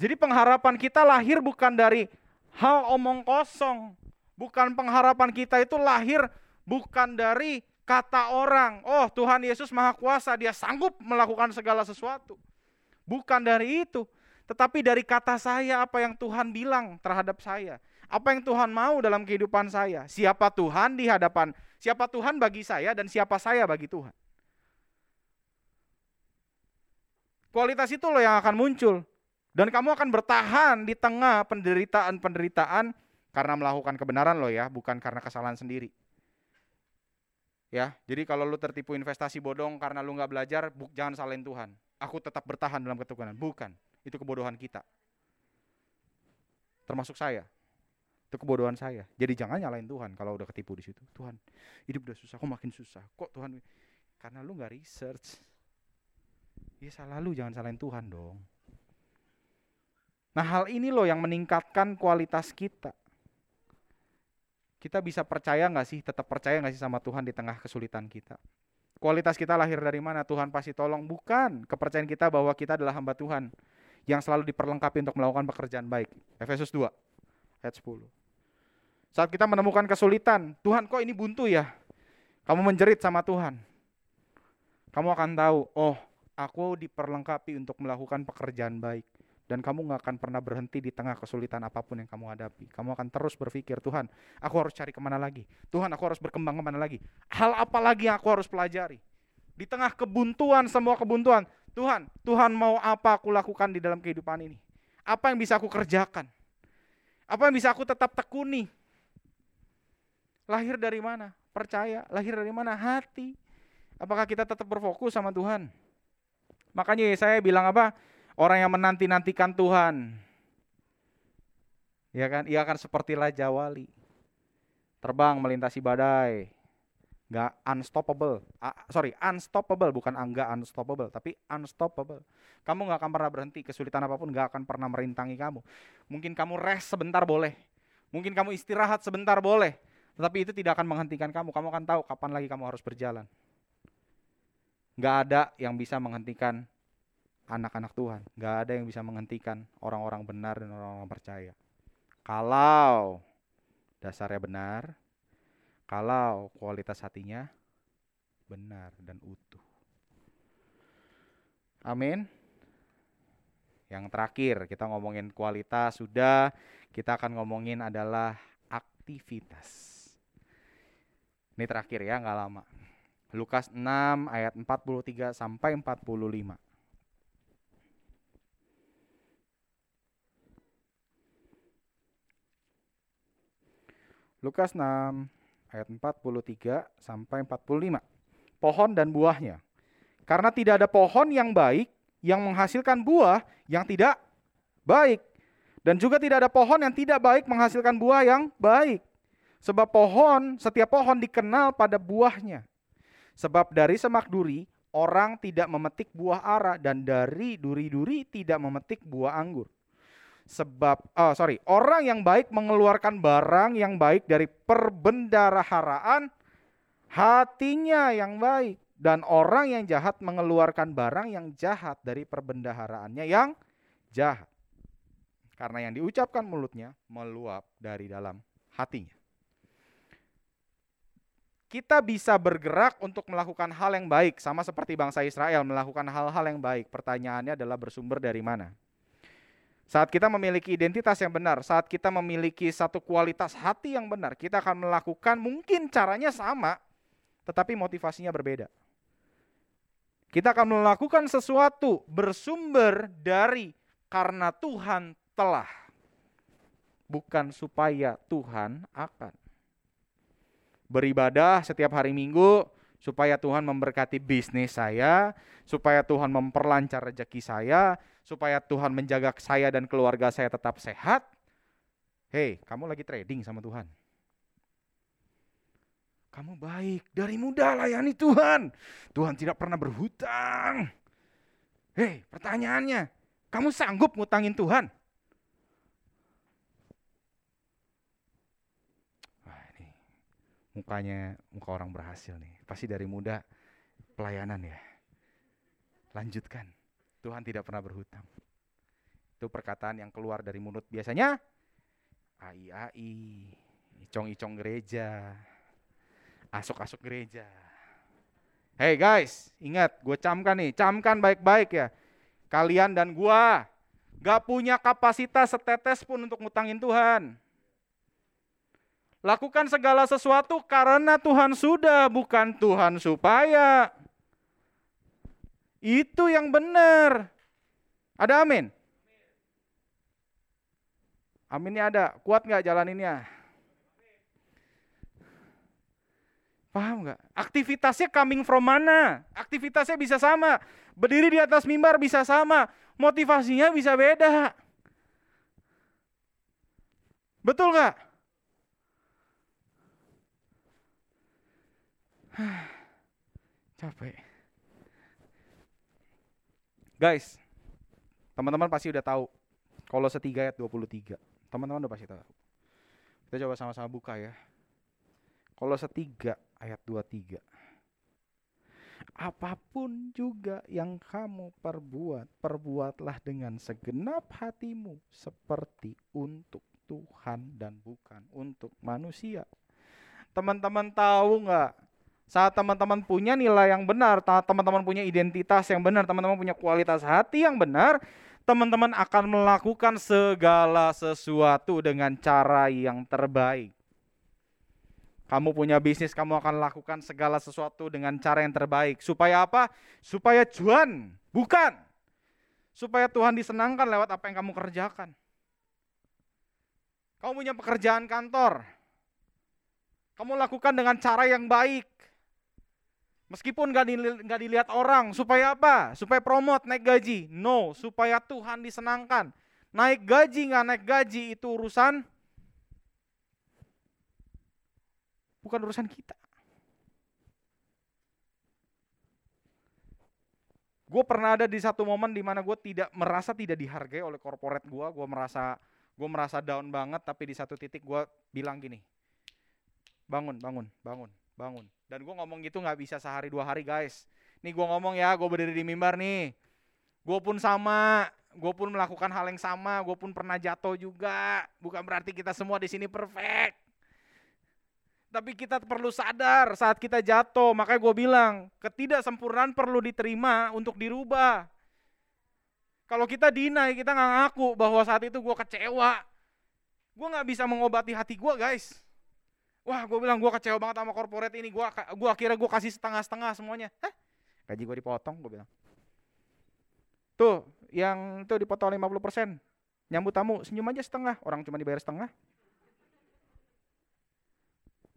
Jadi pengharapan kita lahir bukan dari hal omong kosong. Bukan pengharapan kita itu lahir bukan dari kata orang. Oh Tuhan Yesus Maha Kuasa, dia sanggup melakukan segala sesuatu. Bukan dari itu, tetapi dari kata saya apa yang Tuhan bilang terhadap saya. Apa yang Tuhan mau dalam kehidupan saya. Siapa Tuhan di hadapan, siapa Tuhan bagi saya dan siapa saya bagi Tuhan. Kualitas itu loh yang akan muncul. Dan kamu akan bertahan di tengah penderitaan-penderitaan karena melakukan kebenaran loh ya, bukan karena kesalahan sendiri. Ya, jadi kalau lu tertipu investasi bodong karena lu nggak belajar, buk, jangan salahin Tuhan aku tetap bertahan dalam ketekunan. Bukan, itu kebodohan kita. Termasuk saya. Itu kebodohan saya. Jadi jangan nyalain Tuhan kalau udah ketipu di situ. Tuhan, hidup udah susah, kok makin susah. Kok Tuhan karena lu nggak research. Ya salah lu, jangan salahin Tuhan dong. Nah hal ini loh yang meningkatkan kualitas kita. Kita bisa percaya nggak sih, tetap percaya nggak sih sama Tuhan di tengah kesulitan kita? Kualitas kita lahir dari mana? Tuhan pasti tolong. Bukan. Kepercayaan kita bahwa kita adalah hamba Tuhan. Yang selalu diperlengkapi untuk melakukan pekerjaan baik. Efesus 2 ayat 10. Saat kita menemukan kesulitan, Tuhan kok ini buntu ya? Kamu menjerit sama Tuhan. Kamu akan tahu, oh aku diperlengkapi untuk melakukan pekerjaan baik. Dan kamu gak akan pernah berhenti di tengah kesulitan apa pun yang kamu hadapi. Kamu akan terus berpikir, Tuhan, aku harus cari ke mana lagi? Tuhan, aku harus berkembang ke mana lagi? Hal apa lagi yang aku harus pelajari? Di tengah kebuntuan, semua kebuntuan, Tuhan, Tuhan mau apa aku lakukan di dalam kehidupan ini? Apa yang bisa aku kerjakan? Apa yang bisa aku tetap tekuni? Lahir dari mana? Percaya. Lahir dari mana? Hati. Apakah kita tetap berfokus sama Tuhan? Makanya saya bilang apa? Orang yang menanti-nantikan Tuhan. Ya kan? Ia akan seperti Raja Wali. Terbang melintasi badai. Gak unstoppable. Uh, sorry, unstoppable. Bukan enggak unstoppable. Tapi unstoppable. Kamu gak akan pernah berhenti. Kesulitan apa pun gak akan pernah merintangi kamu. Mungkin kamu rest sebentar boleh. Mungkin kamu istirahat sebentar boleh. Tetapi itu tidak akan menghentikan kamu. Kamu akan tahu kapan lagi kamu harus berjalan. Gak ada yang bisa menghentikan anak-anak Tuhan. Gak ada yang bisa menghentikan orang-orang benar dan orang-orang percaya. Kalau dasarnya benar, kalau kualitas hatinya benar dan utuh. Amin. Yang terakhir, kita ngomongin kualitas sudah, kita akan ngomongin adalah aktivitas. Ini terakhir ya, nggak lama. Lukas 6 ayat 43 sampai 45. Lukas 6 ayat 43 sampai 45. Pohon dan buahnya. Karena tidak ada pohon yang baik yang menghasilkan buah yang tidak baik. Dan juga tidak ada pohon yang tidak baik menghasilkan buah yang baik. Sebab pohon, setiap pohon dikenal pada buahnya. Sebab dari semak duri orang tidak memetik buah ara dan dari duri-duri tidak memetik buah anggur. Sebab, oh sorry, orang yang baik mengeluarkan barang yang baik dari perbendaraharaan hatinya yang baik. Dan orang yang jahat mengeluarkan barang yang jahat dari perbendaharaannya yang jahat. Karena yang diucapkan mulutnya meluap dari dalam hatinya kita bisa bergerak untuk melakukan hal yang baik, sama seperti bangsa Israel melakukan hal-hal yang baik. Pertanyaannya adalah bersumber dari mana? Saat kita memiliki identitas yang benar, saat kita memiliki satu kualitas hati yang benar, kita akan melakukan mungkin caranya sama, tetapi motivasinya berbeda. Kita akan melakukan sesuatu bersumber dari karena Tuhan telah, bukan supaya Tuhan akan beribadah setiap hari Minggu supaya Tuhan memberkati bisnis saya, supaya Tuhan memperlancar rezeki saya, supaya Tuhan menjaga saya dan keluarga saya tetap sehat. Hei, kamu lagi trading sama Tuhan. Kamu baik, dari muda layani Tuhan. Tuhan tidak pernah berhutang. Hei, pertanyaannya, kamu sanggup ngutangin Tuhan? Mukanya muka orang berhasil nih. Pasti dari muda pelayanan ya. Lanjutkan. Tuhan tidak pernah berhutang. Itu perkataan yang keluar dari mulut biasanya ai ai, icong-icong gereja, asuk-asuk gereja. Hey guys, ingat, gue camkan nih, camkan baik-baik ya. Kalian dan gue gak punya kapasitas setetes pun untuk ngutangin Tuhan. Lakukan segala sesuatu karena Tuhan sudah, bukan Tuhan supaya. Itu yang benar. Ada amin? Aminnya ada. Kuat nggak jalaninnya? Paham nggak? Aktivitasnya coming from mana? Aktivitasnya bisa sama. Berdiri di atas mimbar bisa sama. Motivasinya bisa beda. Betul nggak? Capek. Guys, teman-teman pasti udah tahu kalau setiga ayat 23. Teman-teman udah pasti tahu. Kita coba sama-sama buka ya. Kalau setiga ayat 23. Apa pun juga yang kamu perbuat, perbuatlah dengan segenap hatimu seperti untuk Tuhan dan bukan untuk manusia. Teman-teman tahu nggak saat teman-teman punya nilai yang benar, teman-teman punya identitas yang benar, teman-teman punya kualitas hati yang benar, teman-teman akan melakukan segala sesuatu dengan cara yang terbaik. Kamu punya bisnis, kamu akan lakukan segala sesuatu dengan cara yang terbaik. Supaya apa? Supaya cuan, bukan. Supaya Tuhan disenangkan lewat apa yang kamu kerjakan. Kamu punya pekerjaan kantor. Kamu lakukan dengan cara yang baik. Meskipun gak, dili gak dilihat orang, supaya apa? Supaya promote, naik gaji. No, supaya Tuhan disenangkan. Naik gaji nggak naik gaji itu urusan bukan urusan kita. Gue pernah ada di satu momen di mana gue tidak merasa tidak dihargai oleh korporat gue. Gue merasa gue merasa down banget, tapi di satu titik gue bilang gini, bangun, bangun, bangun, bangun. Dan gue ngomong gitu nggak bisa sehari dua hari guys. Nih gue ngomong ya, gue berdiri di mimbar nih. Gue pun sama, gue pun melakukan hal yang sama, gue pun pernah jatuh juga. Bukan berarti kita semua di sini perfect. Tapi kita perlu sadar saat kita jatuh. Makanya gue bilang, ketidaksempurnaan perlu diterima untuk dirubah. Kalau kita dinai, kita nggak ngaku bahwa saat itu gue kecewa. Gue nggak bisa mengobati hati gue guys. Wah gue bilang gue kecewa banget sama korporat ini. Gue gua akhirnya gue kasih setengah-setengah semuanya. Hah? Gaji gue dipotong, gue bilang. Tuh, yang tuh dipotong 50%. Nyambut tamu, senyum aja setengah. Orang cuma dibayar setengah.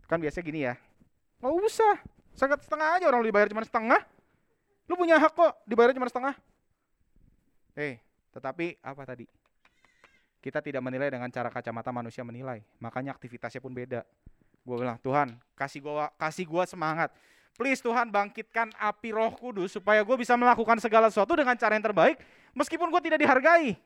Kan biasanya gini ya. Nggak usah. Sangat setengah aja orang lu dibayar cuma setengah. Lu punya hak kok dibayar cuma setengah. Eh, tetapi apa tadi? Kita tidak menilai dengan cara kacamata manusia menilai. Makanya aktivitasnya pun beda. Gue bilang, Tuhan, kasih gua kasih gua semangat. Please Tuhan bangkitkan api roh kudus supaya gue bisa melakukan segala sesuatu dengan cara yang terbaik meskipun gue tidak dihargai.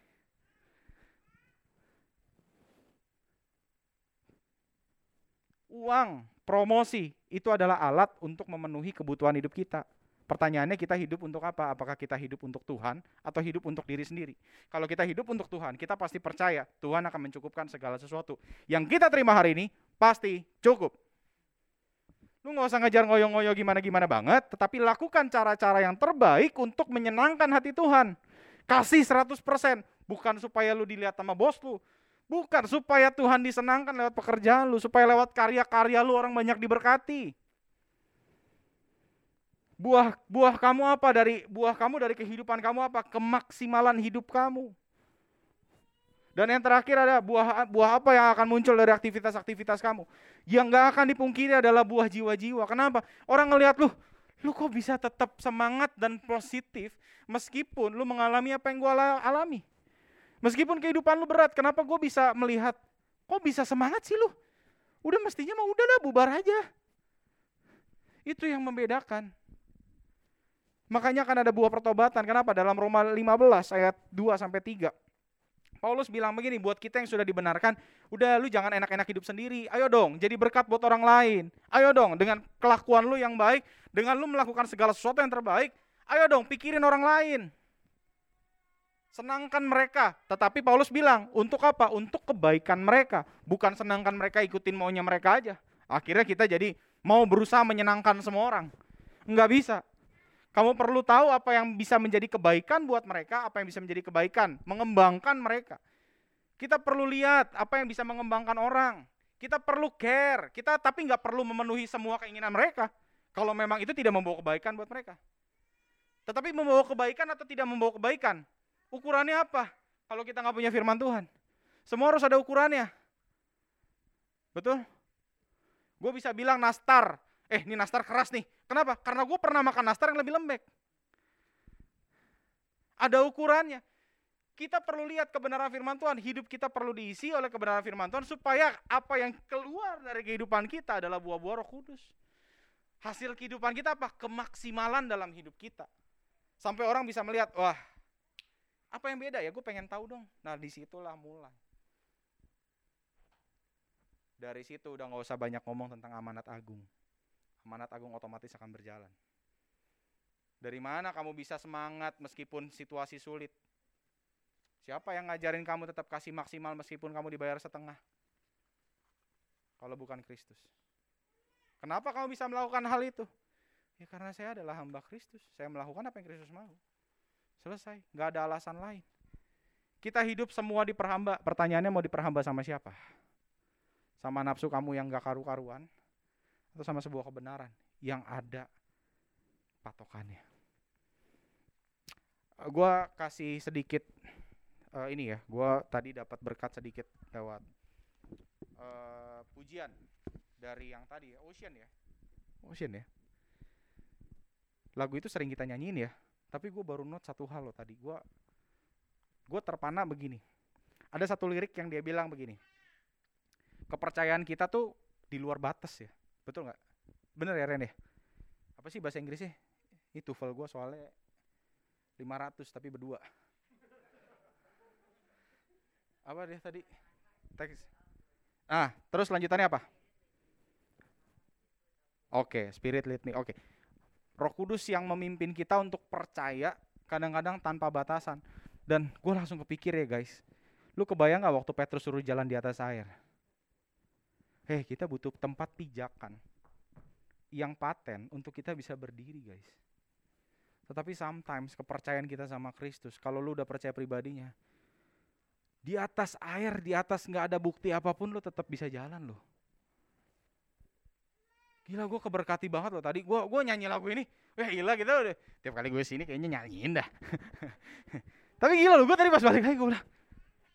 uang, promosi itu adalah alat untuk memenuhi kebutuhan hidup kita. Pertanyaannya kita hidup untuk apa? Apakah kita hidup untuk Tuhan atau hidup untuk diri sendiri? Kalau kita hidup untuk Tuhan, kita pasti percaya Tuhan akan mencukupkan segala sesuatu. Yang kita terima hari ini pasti cukup. Lu nggak usah ngejar ngoyo-ngoyo gimana-gimana banget, tetapi lakukan cara-cara yang terbaik untuk menyenangkan hati Tuhan. Kasih 100%, bukan supaya lu dilihat sama bos lu, Bukan supaya Tuhan disenangkan lewat pekerjaan lu, supaya lewat karya-karya lu orang banyak diberkati. Buah buah kamu apa dari buah kamu dari kehidupan kamu apa? Kemaksimalan hidup kamu. Dan yang terakhir ada buah buah apa yang akan muncul dari aktivitas-aktivitas kamu? Yang gak akan dipungkiri adalah buah jiwa-jiwa. Kenapa? Orang ngelihat lu, lu kok bisa tetap semangat dan positif meskipun lu mengalami apa yang gua alami. Meskipun kehidupan lu berat, kenapa gue bisa melihat, kok bisa semangat sih lu? Udah mestinya mah udah lah bubar aja. Itu yang membedakan. Makanya akan ada buah pertobatan. Kenapa? Dalam Roma 15 ayat 2 sampai 3. Paulus bilang begini, buat kita yang sudah dibenarkan, udah lu jangan enak-enak hidup sendiri. Ayo dong, jadi berkat buat orang lain. Ayo dong, dengan kelakuan lu yang baik, dengan lu melakukan segala sesuatu yang terbaik, ayo dong pikirin orang lain. Senangkan mereka. Tetapi Paulus bilang, untuk apa? Untuk kebaikan mereka. Bukan senangkan mereka ikutin maunya mereka aja. Akhirnya kita jadi mau berusaha menyenangkan semua orang. Enggak bisa. Kamu perlu tahu apa yang bisa menjadi kebaikan buat mereka, apa yang bisa menjadi kebaikan, mengembangkan mereka. Kita perlu lihat apa yang bisa mengembangkan orang. Kita perlu care, kita tapi nggak perlu memenuhi semua keinginan mereka. Kalau memang itu tidak membawa kebaikan buat mereka. Tetapi membawa kebaikan atau tidak membawa kebaikan, Ukurannya apa? Kalau kita nggak punya firman Tuhan. Semua harus ada ukurannya. Betul? Gue bisa bilang nastar. Eh, ini nastar keras nih. Kenapa? Karena gue pernah makan nastar yang lebih lembek. Ada ukurannya. Kita perlu lihat kebenaran firman Tuhan. Hidup kita perlu diisi oleh kebenaran firman Tuhan supaya apa yang keluar dari kehidupan kita adalah buah-buah roh kudus. Hasil kehidupan kita apa? Kemaksimalan dalam hidup kita. Sampai orang bisa melihat, wah apa yang beda ya? Gue pengen tahu dong. Nah di situlah mulai. Dari situ udah nggak usah banyak ngomong tentang amanat agung. Amanat agung otomatis akan berjalan. Dari mana kamu bisa semangat meskipun situasi sulit? Siapa yang ngajarin kamu tetap kasih maksimal meskipun kamu dibayar setengah? Kalau bukan Kristus. Kenapa kamu bisa melakukan hal itu? Ya karena saya adalah hamba Kristus. Saya melakukan apa yang Kristus mau. Selesai, nggak ada alasan lain. Kita hidup semua diperhamba. Pertanyaannya mau diperhamba sama siapa? Sama nafsu kamu yang gak karu-karuan? Atau sama sebuah kebenaran yang ada patokannya? Gua kasih sedikit uh, ini ya. Gua tadi dapat berkat sedikit lewat pujian dari yang tadi ya, Ocean ya. Ocean ya. Lagu itu sering kita nyanyiin ya, tapi gue baru note satu hal loh tadi. Gue gue terpana begini. Ada satu lirik yang dia bilang begini. Kepercayaan kita tuh di luar batas ya. Betul nggak? Bener ya Ren ya? Apa sih bahasa Inggrisnya? Itu TOEFL gue soalnya 500 tapi berdua. Apa dia tadi? Teks. Ah, terus lanjutannya apa? Oke, spirit lead me. Oke. Roh Kudus yang memimpin kita untuk percaya kadang-kadang tanpa batasan. Dan gue langsung kepikir ya guys. Lu kebayang gak waktu Petrus suruh jalan di atas air? Hei, kita butuh tempat pijakan yang paten untuk kita bisa berdiri guys. Tetapi sometimes kepercayaan kita sama Kristus, kalau lu udah percaya pribadinya, di atas air, di atas nggak ada bukti apa pun lu tetap bisa jalan loh. Gila gue keberkati banget loh tadi. Gue gue nyanyi lagu ini. Wah gila gitu udah. Tiap kali gue sini kayaknya nyanyiin dah. Tapi gila loh gue tadi pas balik lagi gue bilang.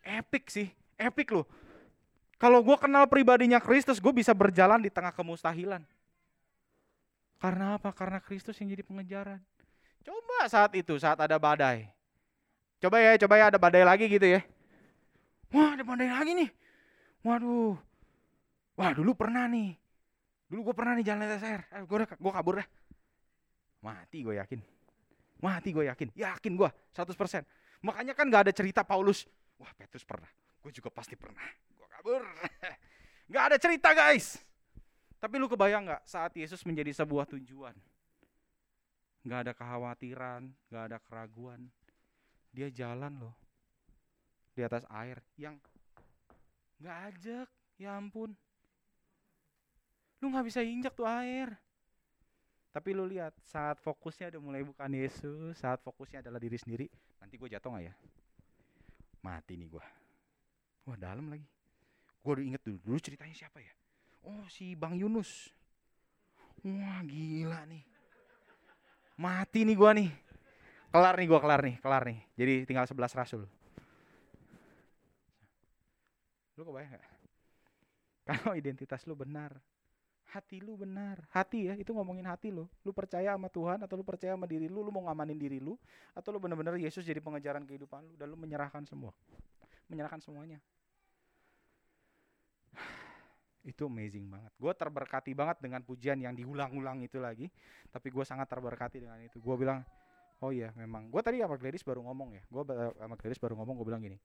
Epic sih. Epic loh. Kalau gue kenal pribadinya Kristus gue bisa berjalan di tengah kemustahilan. Karena apa? Karena Kristus yang jadi pengejaran. Coba saat itu, saat ada badai. Coba ya, coba ya ada badai lagi gitu ya. Wah ada badai lagi nih. Waduh. Wah dulu pernah nih. Dulu gue pernah nih jalan atas air. Eh, gue kabur dah. Mati gue yakin. Mati gue yakin. Yakin gue 100%. Makanya kan gak ada cerita Paulus. Wah Petrus pernah. Gue juga pasti pernah. Kabur. gak ada cerita guys. Tapi lu kebayang gak saat Yesus menjadi sebuah tujuan. Gak ada kekhawatiran. Gak ada keraguan. Dia jalan loh di atas air yang nggak ajak ya ampun lu nggak bisa injak tuh air tapi lu lihat saat fokusnya udah mulai bukan Yesus saat fokusnya adalah diri sendiri nanti gue jatuh nggak ya mati nih gue wah dalam lagi gue udah inget dulu dulu ceritanya siapa ya oh si Bang Yunus wah gila nih mati nih gue nih kelar nih gue kelar nih kelar nih jadi tinggal 11 rasul Lu kebayang gak? Kalau identitas lu benar, hati lu benar. Hati ya, itu ngomongin hati lu. Lu percaya sama Tuhan atau lu percaya sama diri lu, lu mau ngamanin diri lu atau lu benar-benar Yesus jadi pengejaran kehidupan lu dan lu menyerahkan semua. Menyerahkan semuanya. Itu amazing banget. Gue terberkati banget dengan pujian yang diulang-ulang itu lagi. Tapi gue sangat terberkati dengan itu. Gue bilang, oh iya memang. Gue tadi sama Gladys baru ngomong ya. Gue sama Gladys baru ngomong, gue bilang gini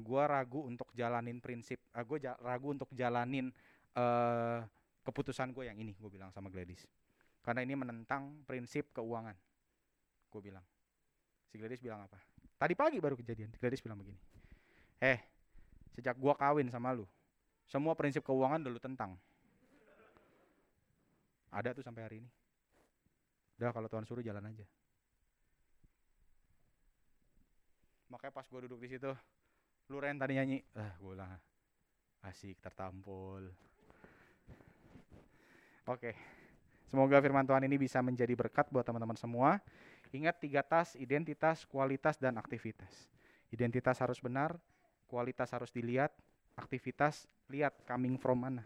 gue ragu untuk jalanin prinsip uh, eh, gue ragu untuk jalanin uh, keputusan gue yang ini gue bilang sama Gladys karena ini menentang prinsip keuangan gue bilang si Gladys bilang apa tadi pagi baru kejadian Gladys bilang begini eh sejak gue kawin sama lu semua prinsip keuangan dulu tentang. Ada tuh sampai hari ini. Udah kalau Tuhan suruh jalan aja. Makanya pas gue duduk di situ lu Ren tadi nyanyi ah gue bilang asik tertampol. Oke semoga firman Tuhan ini bisa menjadi berkat buat teman-teman semua. Ingat tiga tas identitas kualitas dan aktivitas. Identitas harus benar kualitas harus dilihat aktivitas lihat coming from mana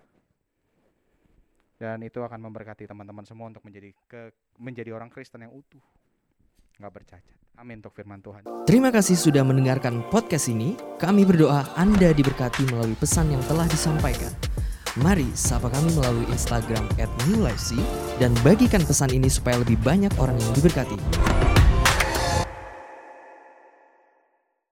dan itu akan memberkati teman-teman semua untuk menjadi ke menjadi orang Kristen yang utuh nggak bercacat. Amin untuk firman Tuhan. Terima kasih sudah mendengarkan podcast ini. Kami berdoa Anda diberkati melalui pesan yang telah disampaikan. Mari sapa kami melalui Instagram @newlifec dan bagikan pesan ini supaya lebih banyak orang yang diberkati.